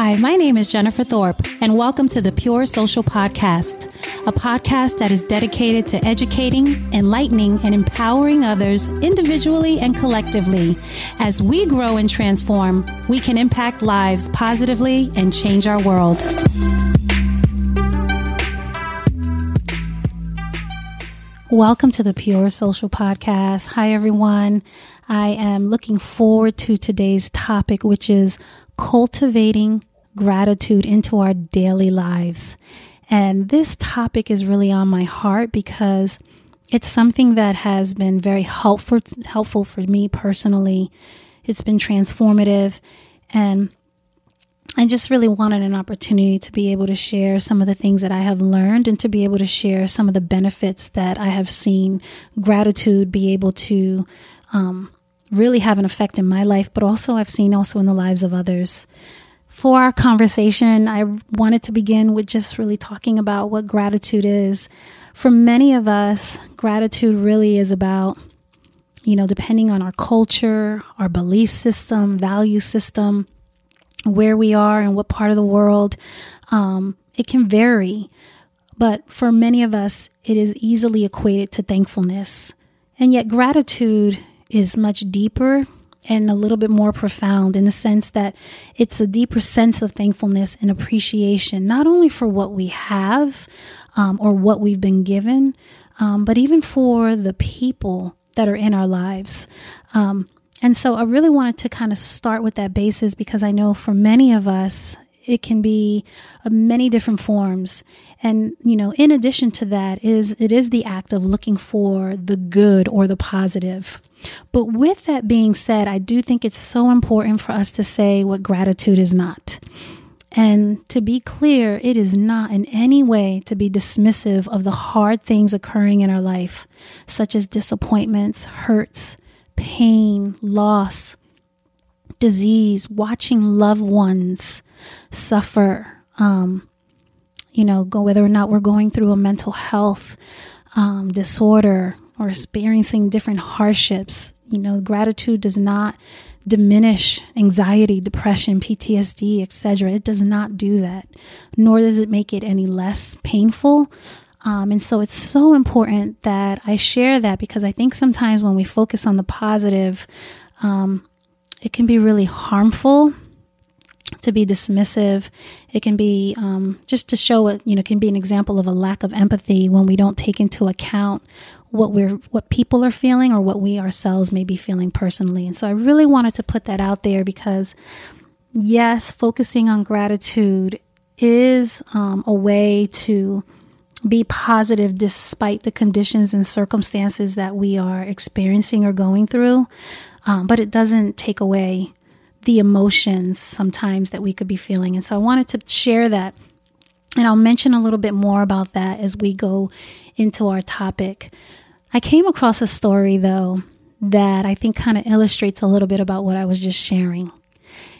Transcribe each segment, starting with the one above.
Hi, my name is Jennifer Thorpe, and welcome to the Pure Social Podcast, a podcast that is dedicated to educating, enlightening, and empowering others individually and collectively. As we grow and transform, we can impact lives positively and change our world. Welcome to the Pure Social Podcast. Hi, everyone. I am looking forward to today's topic, which is cultivating gratitude into our daily lives. And this topic is really on my heart because it's something that has been very helpful helpful for me personally. It's been transformative and I just really wanted an opportunity to be able to share some of the things that I have learned and to be able to share some of the benefits that I have seen gratitude be able to um, really have an effect in my life, but also I've seen also in the lives of others. For our conversation, I wanted to begin with just really talking about what gratitude is. For many of us, gratitude really is about, you know, depending on our culture, our belief system, value system, where we are and what part of the world, um, it can vary. But for many of us, it is easily equated to thankfulness. And yet, gratitude is much deeper and a little bit more profound in the sense that it's a deeper sense of thankfulness and appreciation, not only for what we have um, or what we've been given, um, but even for the people that are in our lives. Um, and so I really wanted to kind of start with that basis because I know for many of us, it can be uh, many different forms. And, you know, in addition to that is it is the act of looking for the good or the positive. But with that being said, I do think it's so important for us to say what gratitude is not. And to be clear, it is not in any way to be dismissive of the hard things occurring in our life, such as disappointments, hurts, pain, loss, disease, watching loved ones suffer, um, you know, go, whether or not we're going through a mental health um, disorder or experiencing different hardships. You know, gratitude does not diminish anxiety, depression, PTSD, etc. It does not do that, nor does it make it any less painful. Um, and so it's so important that I share that because I think sometimes when we focus on the positive, um, it can be really harmful to be dismissive. It can be um, just to show it, you know, can be an example of a lack of empathy when we don't take into account what we're what people are feeling or what we ourselves may be feeling personally. And so I really wanted to put that out there because yes, focusing on gratitude is um, a way to be positive despite the conditions and circumstances that we are experiencing or going through. Um, but it doesn't take away the emotions sometimes that we could be feeling. And so I wanted to share that. And I'll mention a little bit more about that as we go into our topic. I came across a story, though, that I think kind of illustrates a little bit about what I was just sharing.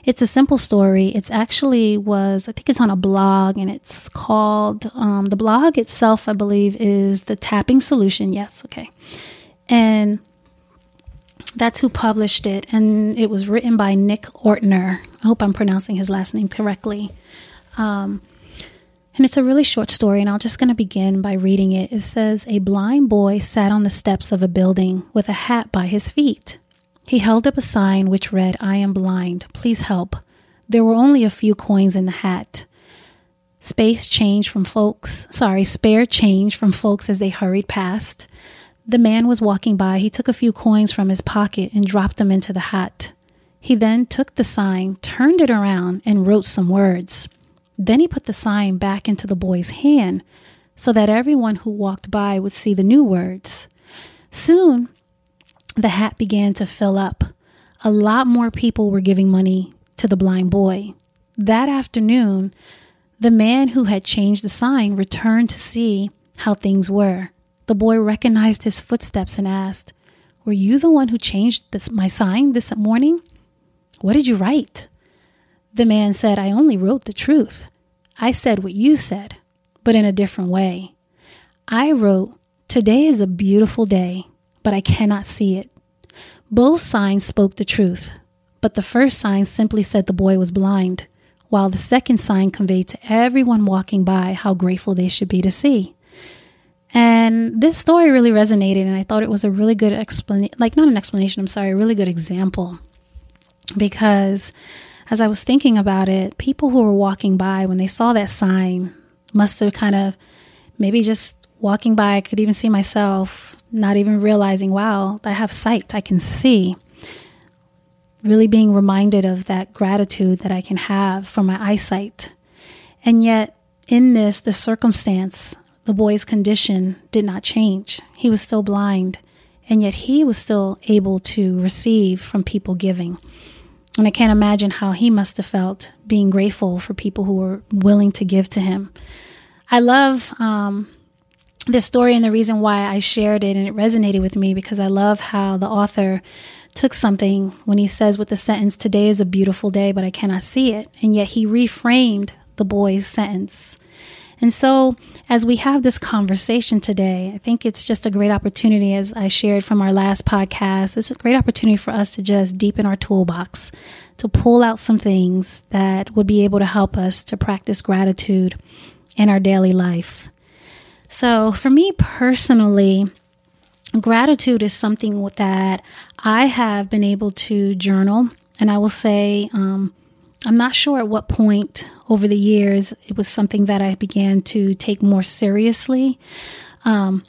It's a simple story. It's actually was, I think it's on a blog and it's called, um, the blog itself, I believe, is The Tapping Solution. Yes, okay. And that's who published it. And it was written by Nick Ortner. I hope I'm pronouncing his last name correctly. Um, and it's a really short story, and I'm just going to begin by reading it. It says A blind boy sat on the steps of a building with a hat by his feet. He held up a sign which read, I am blind, please help. There were only a few coins in the hat. Space change from folks, sorry, spare change from folks as they hurried past. The man was walking by. He took a few coins from his pocket and dropped them into the hat. He then took the sign, turned it around, and wrote some words. Then he put the sign back into the boy's hand so that everyone who walked by would see the new words. Soon, the hat began to fill up. A lot more people were giving money to the blind boy. That afternoon, the man who had changed the sign returned to see how things were. The boy recognized his footsteps and asked, Were you the one who changed this, my sign this morning? What did you write? The man said, I only wrote the truth. I said what you said, but in a different way. I wrote, Today is a beautiful day, but I cannot see it. Both signs spoke the truth, but the first sign simply said the boy was blind, while the second sign conveyed to everyone walking by how grateful they should be to see. And this story really resonated, and I thought it was a really good explanation like, not an explanation, I'm sorry, a really good example. Because as I was thinking about it, people who were walking by when they saw that sign must have kind of maybe just walking by, I could even see myself not even realizing, wow, I have sight, I can see. Really being reminded of that gratitude that I can have for my eyesight. And yet, in this, the circumstance the boy's condition did not change. He was still blind, and yet he was still able to receive from people giving. And I can't imagine how he must have felt being grateful for people who were willing to give to him. I love um, this story and the reason why I shared it and it resonated with me because I love how the author took something when he says with the sentence, Today is a beautiful day, but I cannot see it. And yet he reframed the boy's sentence and so, as we have this conversation today, I think it's just a great opportunity, as I shared from our last podcast, it's a great opportunity for us to just deepen our toolbox, to pull out some things that would be able to help us to practice gratitude in our daily life. So, for me personally, gratitude is something that I have been able to journal. And I will say, um, I'm not sure at what point over the years it was something that I began to take more seriously. Um,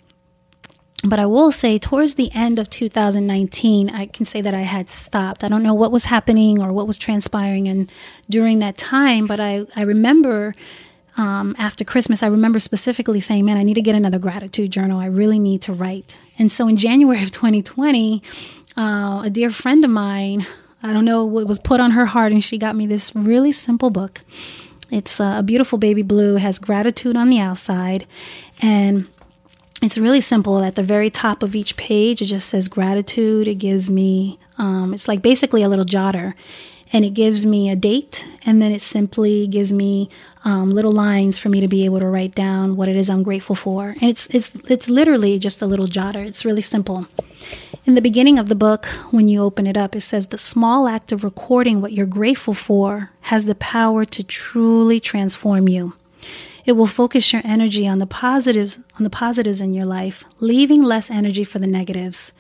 but I will say, towards the end of 2019, I can say that I had stopped. I don't know what was happening or what was transpiring and during that time, but I, I remember um, after Christmas, I remember specifically saying, Man, I need to get another gratitude journal. I really need to write. And so in January of 2020, uh, a dear friend of mine I don't know what was put on her heart, and she got me this really simple book. It's uh, a beautiful baby blue, has gratitude on the outside, and it's really simple. At the very top of each page, it just says gratitude. It gives me, um, it's like basically a little jotter, and it gives me a date, and then it simply gives me um, little lines for me to be able to write down what it is I'm grateful for. And it's it's it's literally just a little jotter. It's really simple. In the beginning of the book, when you open it up, it says the small act of recording what you're grateful for has the power to truly transform you. It will focus your energy on the positives on the positives in your life, leaving less energy for the negatives.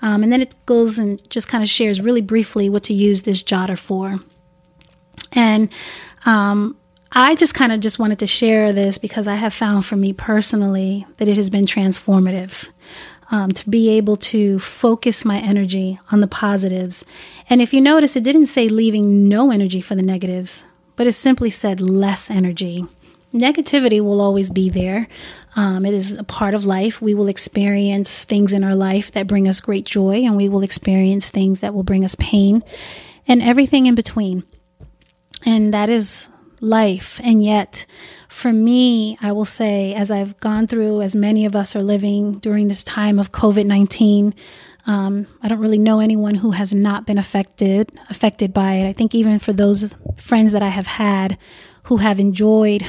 Um, and then it goes and just kind of shares really briefly what to use this jotter for. And um, I just kind of just wanted to share this because I have found for me personally that it has been transformative um, to be able to focus my energy on the positives. And if you notice, it didn't say leaving no energy for the negatives, but it simply said less energy. Negativity will always be there. Um, it is a part of life. We will experience things in our life that bring us great joy, and we will experience things that will bring us pain, and everything in between. And that is life. And yet, for me, I will say, as I've gone through, as many of us are living during this time of COVID 19, um, I don't really know anyone who has not been affected affected by it. I think even for those friends that I have had who have enjoyed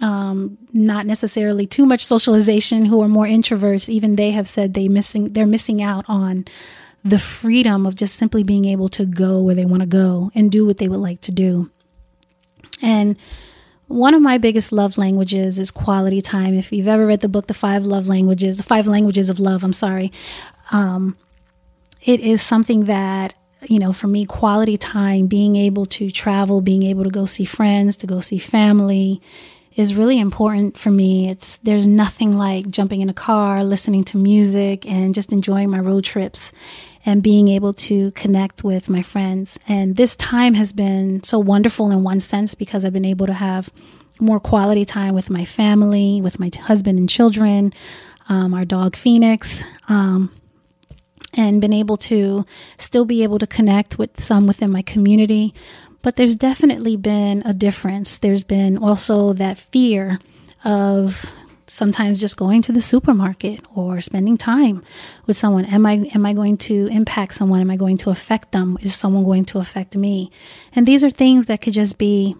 um, not necessarily too much socialization, who are more introverts, even they have said they missing they're missing out on the freedom of just simply being able to go where they want to go and do what they would like to do. And one of my biggest love languages is quality time. If you've ever read the book, The Five Love Languages, The Five Languages of Love, I'm sorry, um, it is something that, you know, for me, quality time, being able to travel, being able to go see friends, to go see family, is really important for me. It's there's nothing like jumping in a car, listening to music, and just enjoying my road trips and being able to connect with my friends. And this time has been so wonderful in one sense because I've been able to have more quality time with my family, with my husband and children, um, our dog Phoenix, um, and been able to still be able to connect with some within my community. But there's definitely been a difference. There's been also that fear of sometimes just going to the supermarket or spending time with someone. Am i am i going to impact someone? Am i going to affect them? Is someone going to affect me? And these are things that could just be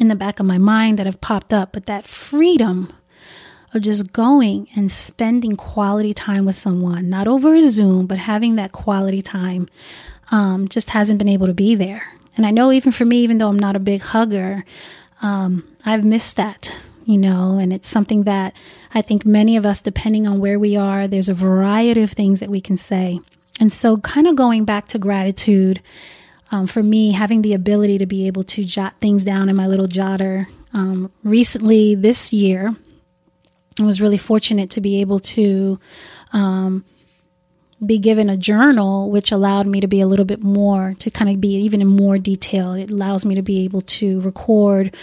in the back of my mind that have popped up but that freedom of just going and spending quality time with someone not over zoom but having that quality time um, just hasn't been able to be there. And I know even for me, even though I'm not a big hugger, um, I've missed that, you know, and it's something that I think many of us, depending on where we are, there's a variety of things that we can say. And so, kind of going back to gratitude, um, for me, having the ability to be able to jot things down in my little jotter. Um, recently, this year, I was really fortunate to be able to um, be given a journal, which allowed me to be a little bit more, to kind of be even in more detail. It allows me to be able to record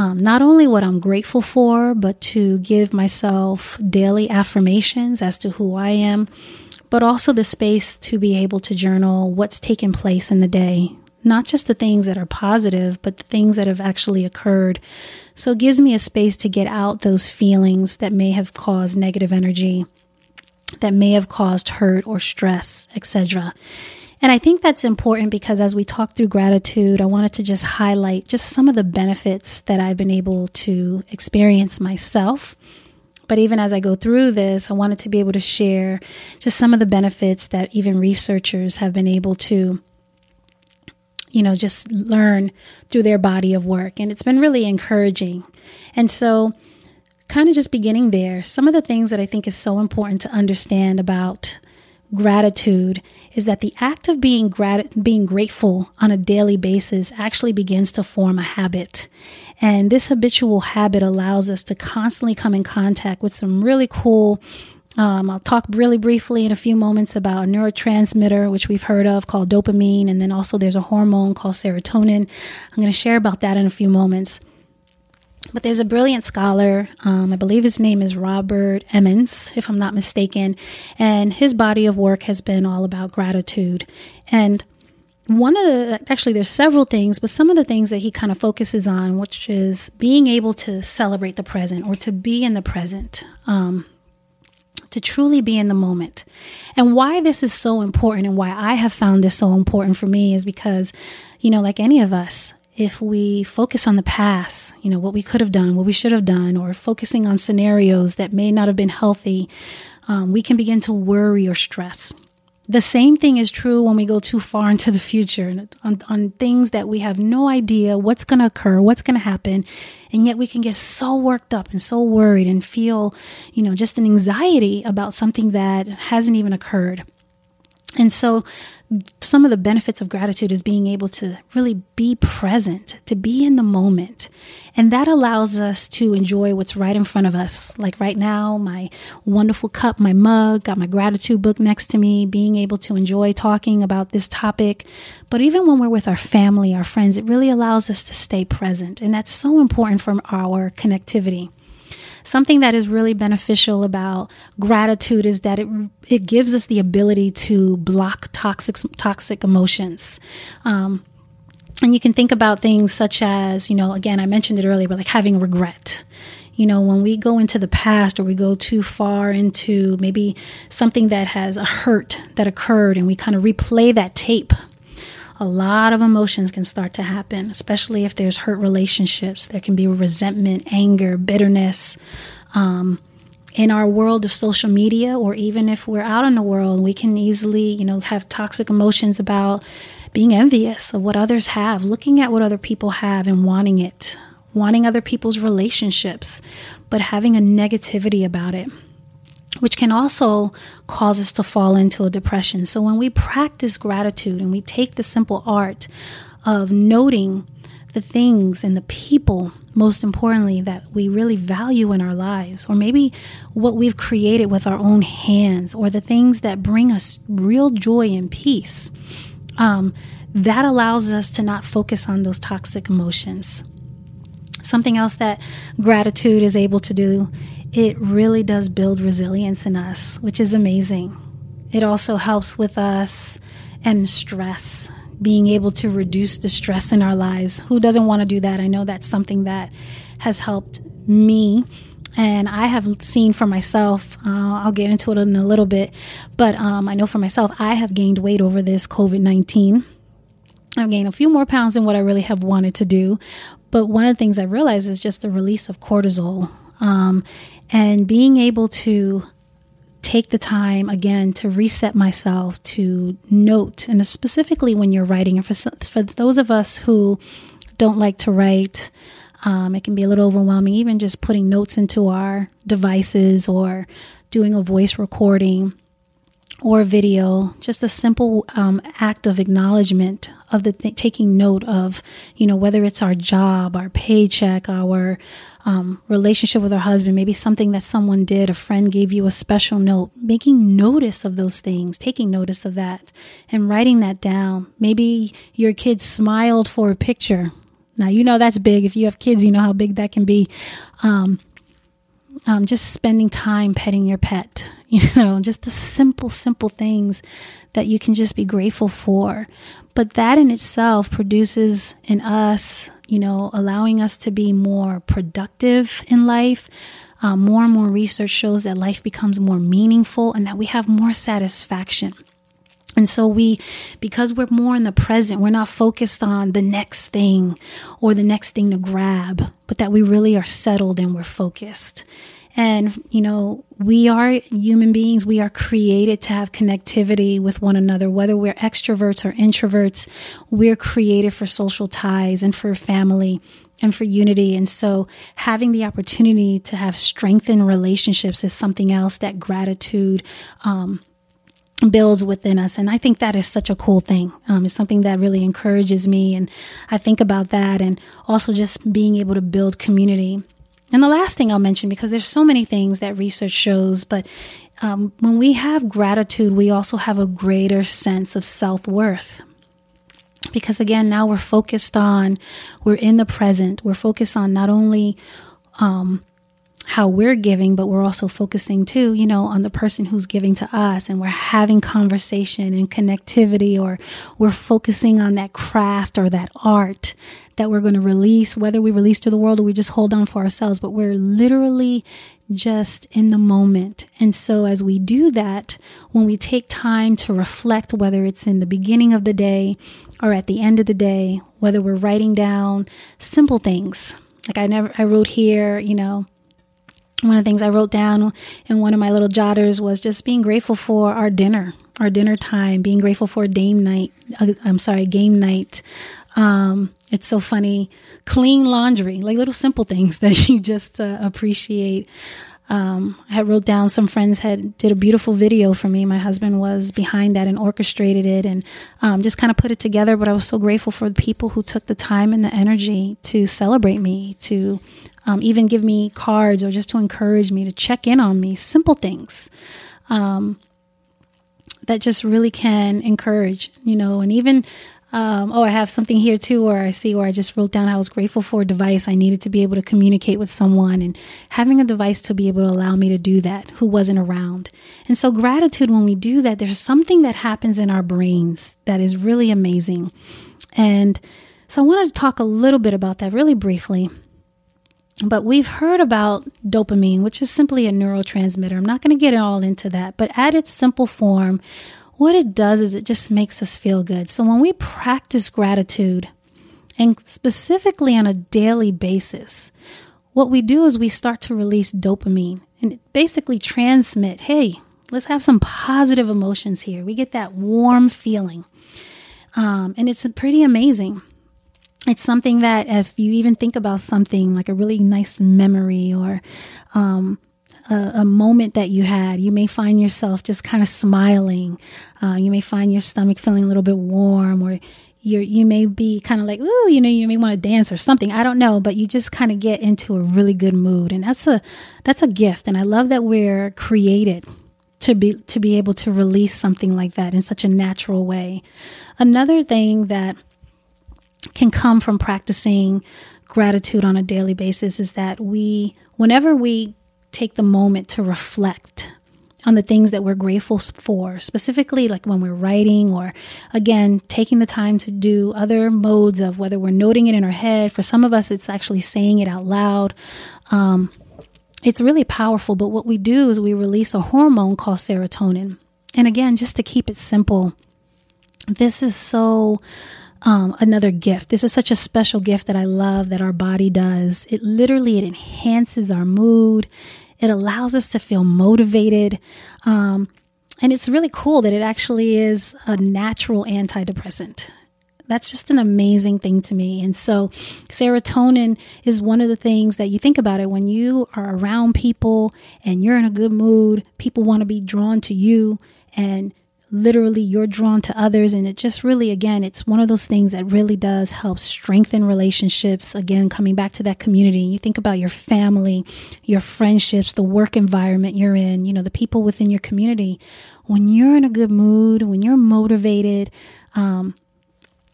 um, not only what I'm grateful for, but to give myself daily affirmations as to who I am, but also the space to be able to journal what's taken place in the day. Not just the things that are positive, but the things that have actually occurred. So it gives me a space to get out those feelings that may have caused negative energy that may have caused hurt or stress, etc. And I think that's important because as we talk through gratitude, I wanted to just highlight just some of the benefits that I've been able to experience myself. But even as I go through this, I wanted to be able to share just some of the benefits that even researchers have been able to, you know, just learn through their body of work. And it's been really encouraging. And so, kind of just beginning there, some of the things that I think is so important to understand about gratitude is that the act of being grat- being grateful on a daily basis actually begins to form a habit. And this habitual habit allows us to constantly come in contact with some really cool um, I'll talk really briefly in a few moments about a neurotransmitter, which we've heard of called dopamine, and then also there's a hormone called serotonin. I'm going to share about that in a few moments. But there's a brilliant scholar, um, I believe his name is Robert Emmons, if I'm not mistaken, and his body of work has been all about gratitude. And one of the, actually, there's several things, but some of the things that he kind of focuses on, which is being able to celebrate the present or to be in the present, um, to truly be in the moment. And why this is so important and why I have found this so important for me is because, you know, like any of us, if we focus on the past, you know, what we could have done, what we should have done, or focusing on scenarios that may not have been healthy, um, we can begin to worry or stress. The same thing is true when we go too far into the future on, on things that we have no idea what's going to occur, what's going to happen. And yet we can get so worked up and so worried and feel, you know, just an anxiety about something that hasn't even occurred. And so some of the benefits of gratitude is being able to really be present, to be in the moment. And that allows us to enjoy what's right in front of us. Like right now, my wonderful cup, my mug, got my gratitude book next to me, being able to enjoy talking about this topic. But even when we're with our family, our friends, it really allows us to stay present. And that's so important for our connectivity. Something that is really beneficial about gratitude is that it it gives us the ability to block toxic toxic emotions. Um, and you can think about things such as, you know, again, I mentioned it earlier, but like having regret. You know, when we go into the past or we go too far into maybe something that has a hurt that occurred and we kind of replay that tape a lot of emotions can start to happen, especially if there's hurt relationships. There can be resentment, anger, bitterness. Um, in our world of social media, or even if we're out in the world, we can easily, you know, have toxic emotions about being envious of what others have, looking at what other people have and wanting it, wanting other people's relationships, but having a negativity about it which can also cause us to fall into a depression. So when we practice gratitude and we take the simple art of noting the things and the people, most importantly, that we really value in our lives, or maybe what we've created with our own hands, or the things that bring us real joy and peace, um, that allows us to not focus on those toxic emotions. Something else that gratitude is able to do it really does build resilience in us, which is amazing. It also helps with us and stress, being able to reduce the stress in our lives. Who doesn't want to do that? I know that's something that has helped me. And I have seen for myself, uh, I'll get into it in a little bit, but um, I know for myself, I have gained weight over this COVID 19. I've gained a few more pounds than what I really have wanted to do. But one of the things I realized is just the release of cortisol um, and being able to take the time again to reset myself to note and specifically when you're writing for, for those of us who don't like to write um, it can be a little overwhelming even just putting notes into our devices or doing a voice recording or video, just a simple um, act of acknowledgement of the th- taking note of, you know, whether it's our job, our paycheck, our um, relationship with our husband, maybe something that someone did, a friend gave you a special note, making notice of those things, taking notice of that, and writing that down. Maybe your kid smiled for a picture. Now, you know that's big. If you have kids, you know how big that can be. Um, um, just spending time petting your pet, you know, just the simple, simple things that you can just be grateful for. But that in itself produces in us, you know, allowing us to be more productive in life. Um, more and more research shows that life becomes more meaningful and that we have more satisfaction. And so we, because we're more in the present, we're not focused on the next thing or the next thing to grab, but that we really are settled and we're focused. And, you know, we are human beings. We are created to have connectivity with one another, whether we're extroverts or introverts. We're created for social ties and for family and for unity. And so having the opportunity to have strengthened relationships is something else that gratitude, um, builds within us. And I think that is such a cool thing. Um, it's something that really encourages me. And I think about that and also just being able to build community. And the last thing I'll mention, because there's so many things that research shows, but um, when we have gratitude, we also have a greater sense of self worth. Because again, now we're focused on, we're in the present. We're focused on not only um, how we're giving, but we're also focusing too, you know, on the person who's giving to us. And we're having conversation and connectivity, or we're focusing on that craft or that art that we're going to release, whether we release to the world or we just hold on for ourselves, but we're literally just in the moment. And so, as we do that, when we take time to reflect, whether it's in the beginning of the day or at the end of the day, whether we're writing down simple things, like I never, I wrote here, you know, one of the things I wrote down in one of my little jotters was just being grateful for our dinner, our dinner time, being grateful for game night. Uh, I'm sorry, game night. Um, it's so funny. Clean laundry, like little simple things that you just uh, appreciate. Um, I had wrote down some friends had did a beautiful video for me. My husband was behind that and orchestrated it and um, just kind of put it together. But I was so grateful for the people who took the time and the energy to celebrate me, to um, even give me cards or just to encourage me, to check in on me. Simple things um, that just really can encourage, you know, and even. Um, oh, I have something here too where I see where I just wrote down I was grateful for a device. I needed to be able to communicate with someone and having a device to be able to allow me to do that who wasn't around. And so, gratitude, when we do that, there's something that happens in our brains that is really amazing. And so, I wanted to talk a little bit about that really briefly. But we've heard about dopamine, which is simply a neurotransmitter. I'm not going to get all into that, but at its simple form, what it does is it just makes us feel good. So when we practice gratitude, and specifically on a daily basis, what we do is we start to release dopamine and basically transmit, hey, let's have some positive emotions here. We get that warm feeling. Um, and it's pretty amazing it's something that if you even think about something like a really nice memory or um, a, a, moment that you had, you may find yourself just kind of smiling. Uh, you may find your stomach feeling a little bit warm, or you you may be kind of like, ooh, you know, you may want to dance or something. I don't know, but you just kind of get into a really good mood, and that's a that's a gift. And I love that we're created to be to be able to release something like that in such a natural way. Another thing that can come from practicing gratitude on a daily basis is that we, whenever we take the moment to reflect on the things that we're grateful for, specifically like when we're writing or again, taking the time to do other modes of whether we're noting it in our head. For some of us, it's actually saying it out loud. Um, it's really powerful, but what we do is we release a hormone called serotonin. And again, just to keep it simple, this is so um, another gift. This is such a special gift that I love that our body does. It literally it enhances our mood. It allows us to feel motivated. Um, and it's really cool that it actually is a natural antidepressant. That's just an amazing thing to me. And so, serotonin is one of the things that you think about it when you are around people and you're in a good mood, people want to be drawn to you. And literally you're drawn to others. And it just really again it's one of those things that really does help strengthen relationships. Again coming back to that community you think about your family your friendships the work environment you're in you know the people within your community. When you're in a good mood when you're motivated um,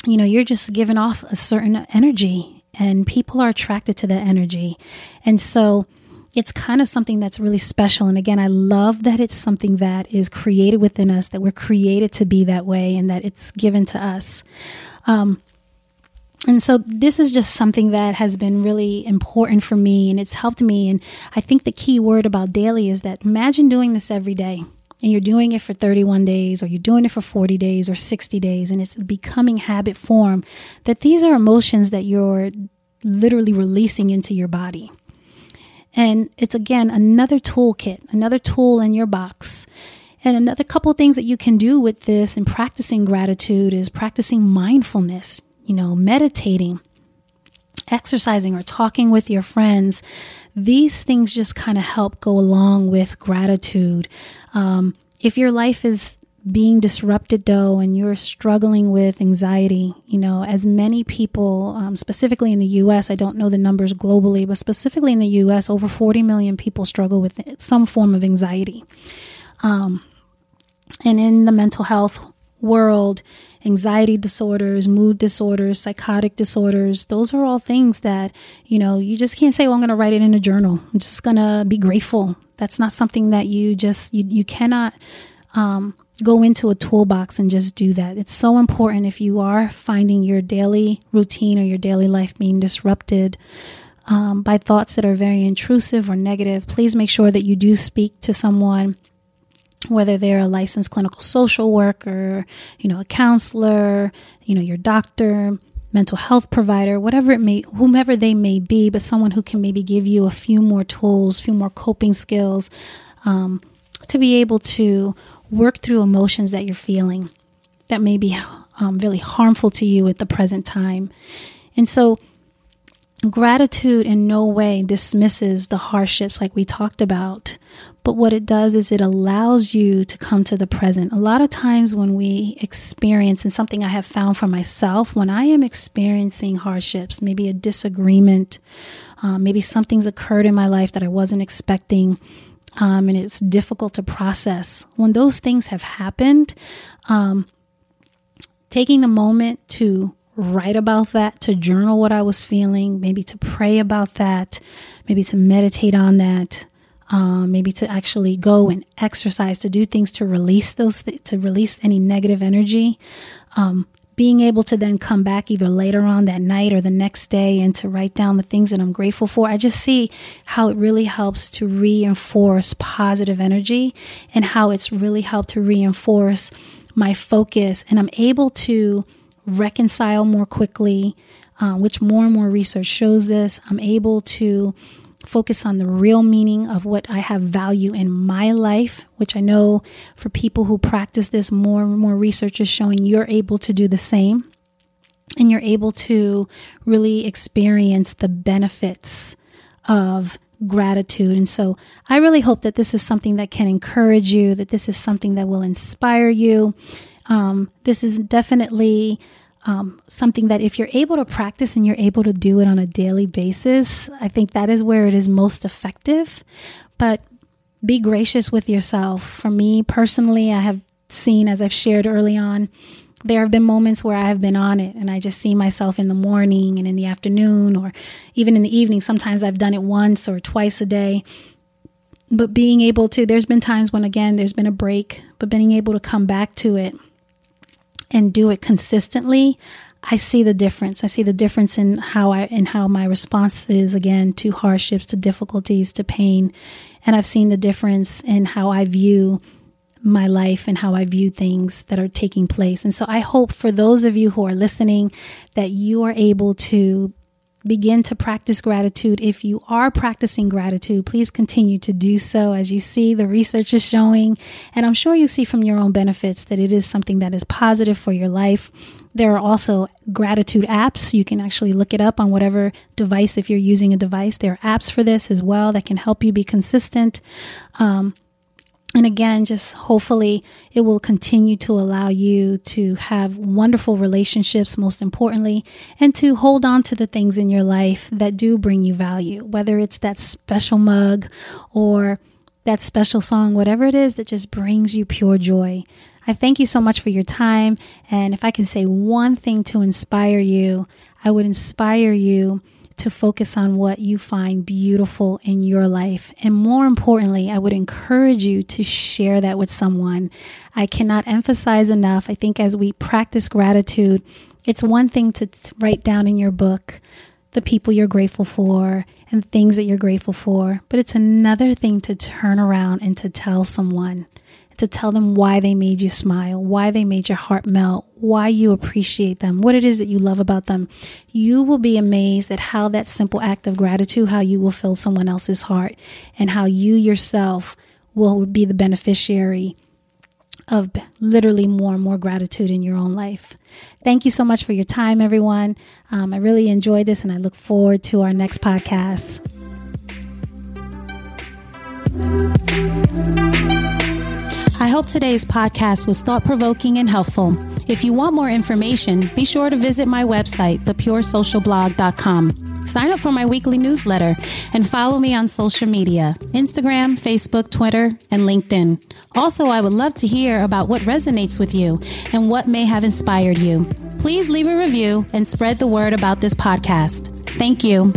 you know you're just giving off a certain energy and people are attracted to that energy. And so it's kind of something that's really special. And again, I love that it's something that is created within us, that we're created to be that way, and that it's given to us. Um, and so this is just something that has been really important for me and it's helped me. And I think the key word about daily is that imagine doing this every day and you're doing it for 31 days or you're doing it for 40 days or 60 days and it's becoming habit form that these are emotions that you're literally releasing into your body. And it's again another toolkit, another tool in your box. And another couple things that you can do with this and practicing gratitude is practicing mindfulness, you know, meditating, exercising, or talking with your friends. These things just kind of help go along with gratitude. Um, if your life is being disrupted though and you're struggling with anxiety you know as many people um, specifically in the us i don't know the numbers globally but specifically in the us over 40 million people struggle with some form of anxiety. Um, and in the mental health world anxiety disorders mood disorders psychotic disorders those are all things that you know you just can't say well i'm going to write it in a journal. I'm just going to be grateful. That's not something that you just you, you cannot um, go into a toolbox and just do that. It's so important if you are finding your daily routine or your daily life being disrupted um, by thoughts that are very intrusive or negative. Please make sure that you do speak to someone. Whether they're a licensed clinical social worker, you know, a counselor, you know, your doctor, mental health provider, whatever it may, whomever they may be, but someone who can maybe give you a few more tools, a few more coping skills um, to be able to work through emotions that you're feeling that may be um, really harmful to you at the present time. And so, gratitude in no way dismisses the hardships like we talked about, but what it does is it allows you to come to the present. A lot of times, when we experience, and something I have found for myself, when I am experiencing hardships, maybe a disagreement, um, maybe something's occurred in my life that I wasn't expecting um, and it's difficult to process. When those things have happened, um, taking the moment to write about that, to journal what I was feeling, maybe to pray about that, maybe to meditate on that, um, maybe to actually go and exercise, to do things to release those, th- to release any negative energy. Um, being able to then come back either later on that night or the next day and to write down the things that I'm grateful for, I just see how it really helps to reinforce positive energy and how it's really helped to reinforce my focus. And I'm able to reconcile more quickly, uh, which more and more research shows this. I'm able to focus on the real meaning of what I have value in my life, which I know for people who practice this, more and more research is showing you're able to do the same. And you're able to really experience the benefits of gratitude. And so I really hope that this is something that can encourage you, that this is something that will inspire you. Um, this is definitely um, something that if you're able to practice and you're able to do it on a daily basis, I think that is where it is most effective. But be gracious with yourself. For me personally, I have seen, as I've shared early on, there have been moments where I have been on it and I just see myself in the morning and in the afternoon or even in the evening. Sometimes I've done it once or twice a day. But being able to, there's been times when, again, there's been a break, but being able to come back to it and do it consistently, I see the difference. I see the difference in how I in how my response is again to hardships, to difficulties, to pain, and I've seen the difference in how I view my life and how I view things that are taking place. And so I hope for those of you who are listening that you are able to begin to practice gratitude. If you are practicing gratitude, please continue to do so. As you see, the research is showing, and I'm sure you see from your own benefits that it is something that is positive for your life. There are also gratitude apps. You can actually look it up on whatever device if you're using a device. There are apps for this as well that can help you be consistent. Um, and again, just hopefully it will continue to allow you to have wonderful relationships, most importantly, and to hold on to the things in your life that do bring you value, whether it's that special mug or that special song, whatever it is that just brings you pure joy. I thank you so much for your time. And if I can say one thing to inspire you, I would inspire you to focus on what you find beautiful in your life. And more importantly, I would encourage you to share that with someone. I cannot emphasize enough. I think as we practice gratitude, it's one thing to write down in your book the people you're grateful for and things that you're grateful for, but it's another thing to turn around and to tell someone to tell them why they made you smile, why they made your heart melt, why you appreciate them, what it is that you love about them. You will be amazed at how that simple act of gratitude, how you will fill someone else's heart, and how you yourself will be the beneficiary of literally more and more gratitude in your own life. Thank you so much for your time, everyone. Um, I really enjoyed this and I look forward to our next podcast. I hope today's podcast was thought provoking and helpful. If you want more information, be sure to visit my website, thepuresocialblog.com. Sign up for my weekly newsletter and follow me on social media Instagram, Facebook, Twitter, and LinkedIn. Also, I would love to hear about what resonates with you and what may have inspired you. Please leave a review and spread the word about this podcast. Thank you.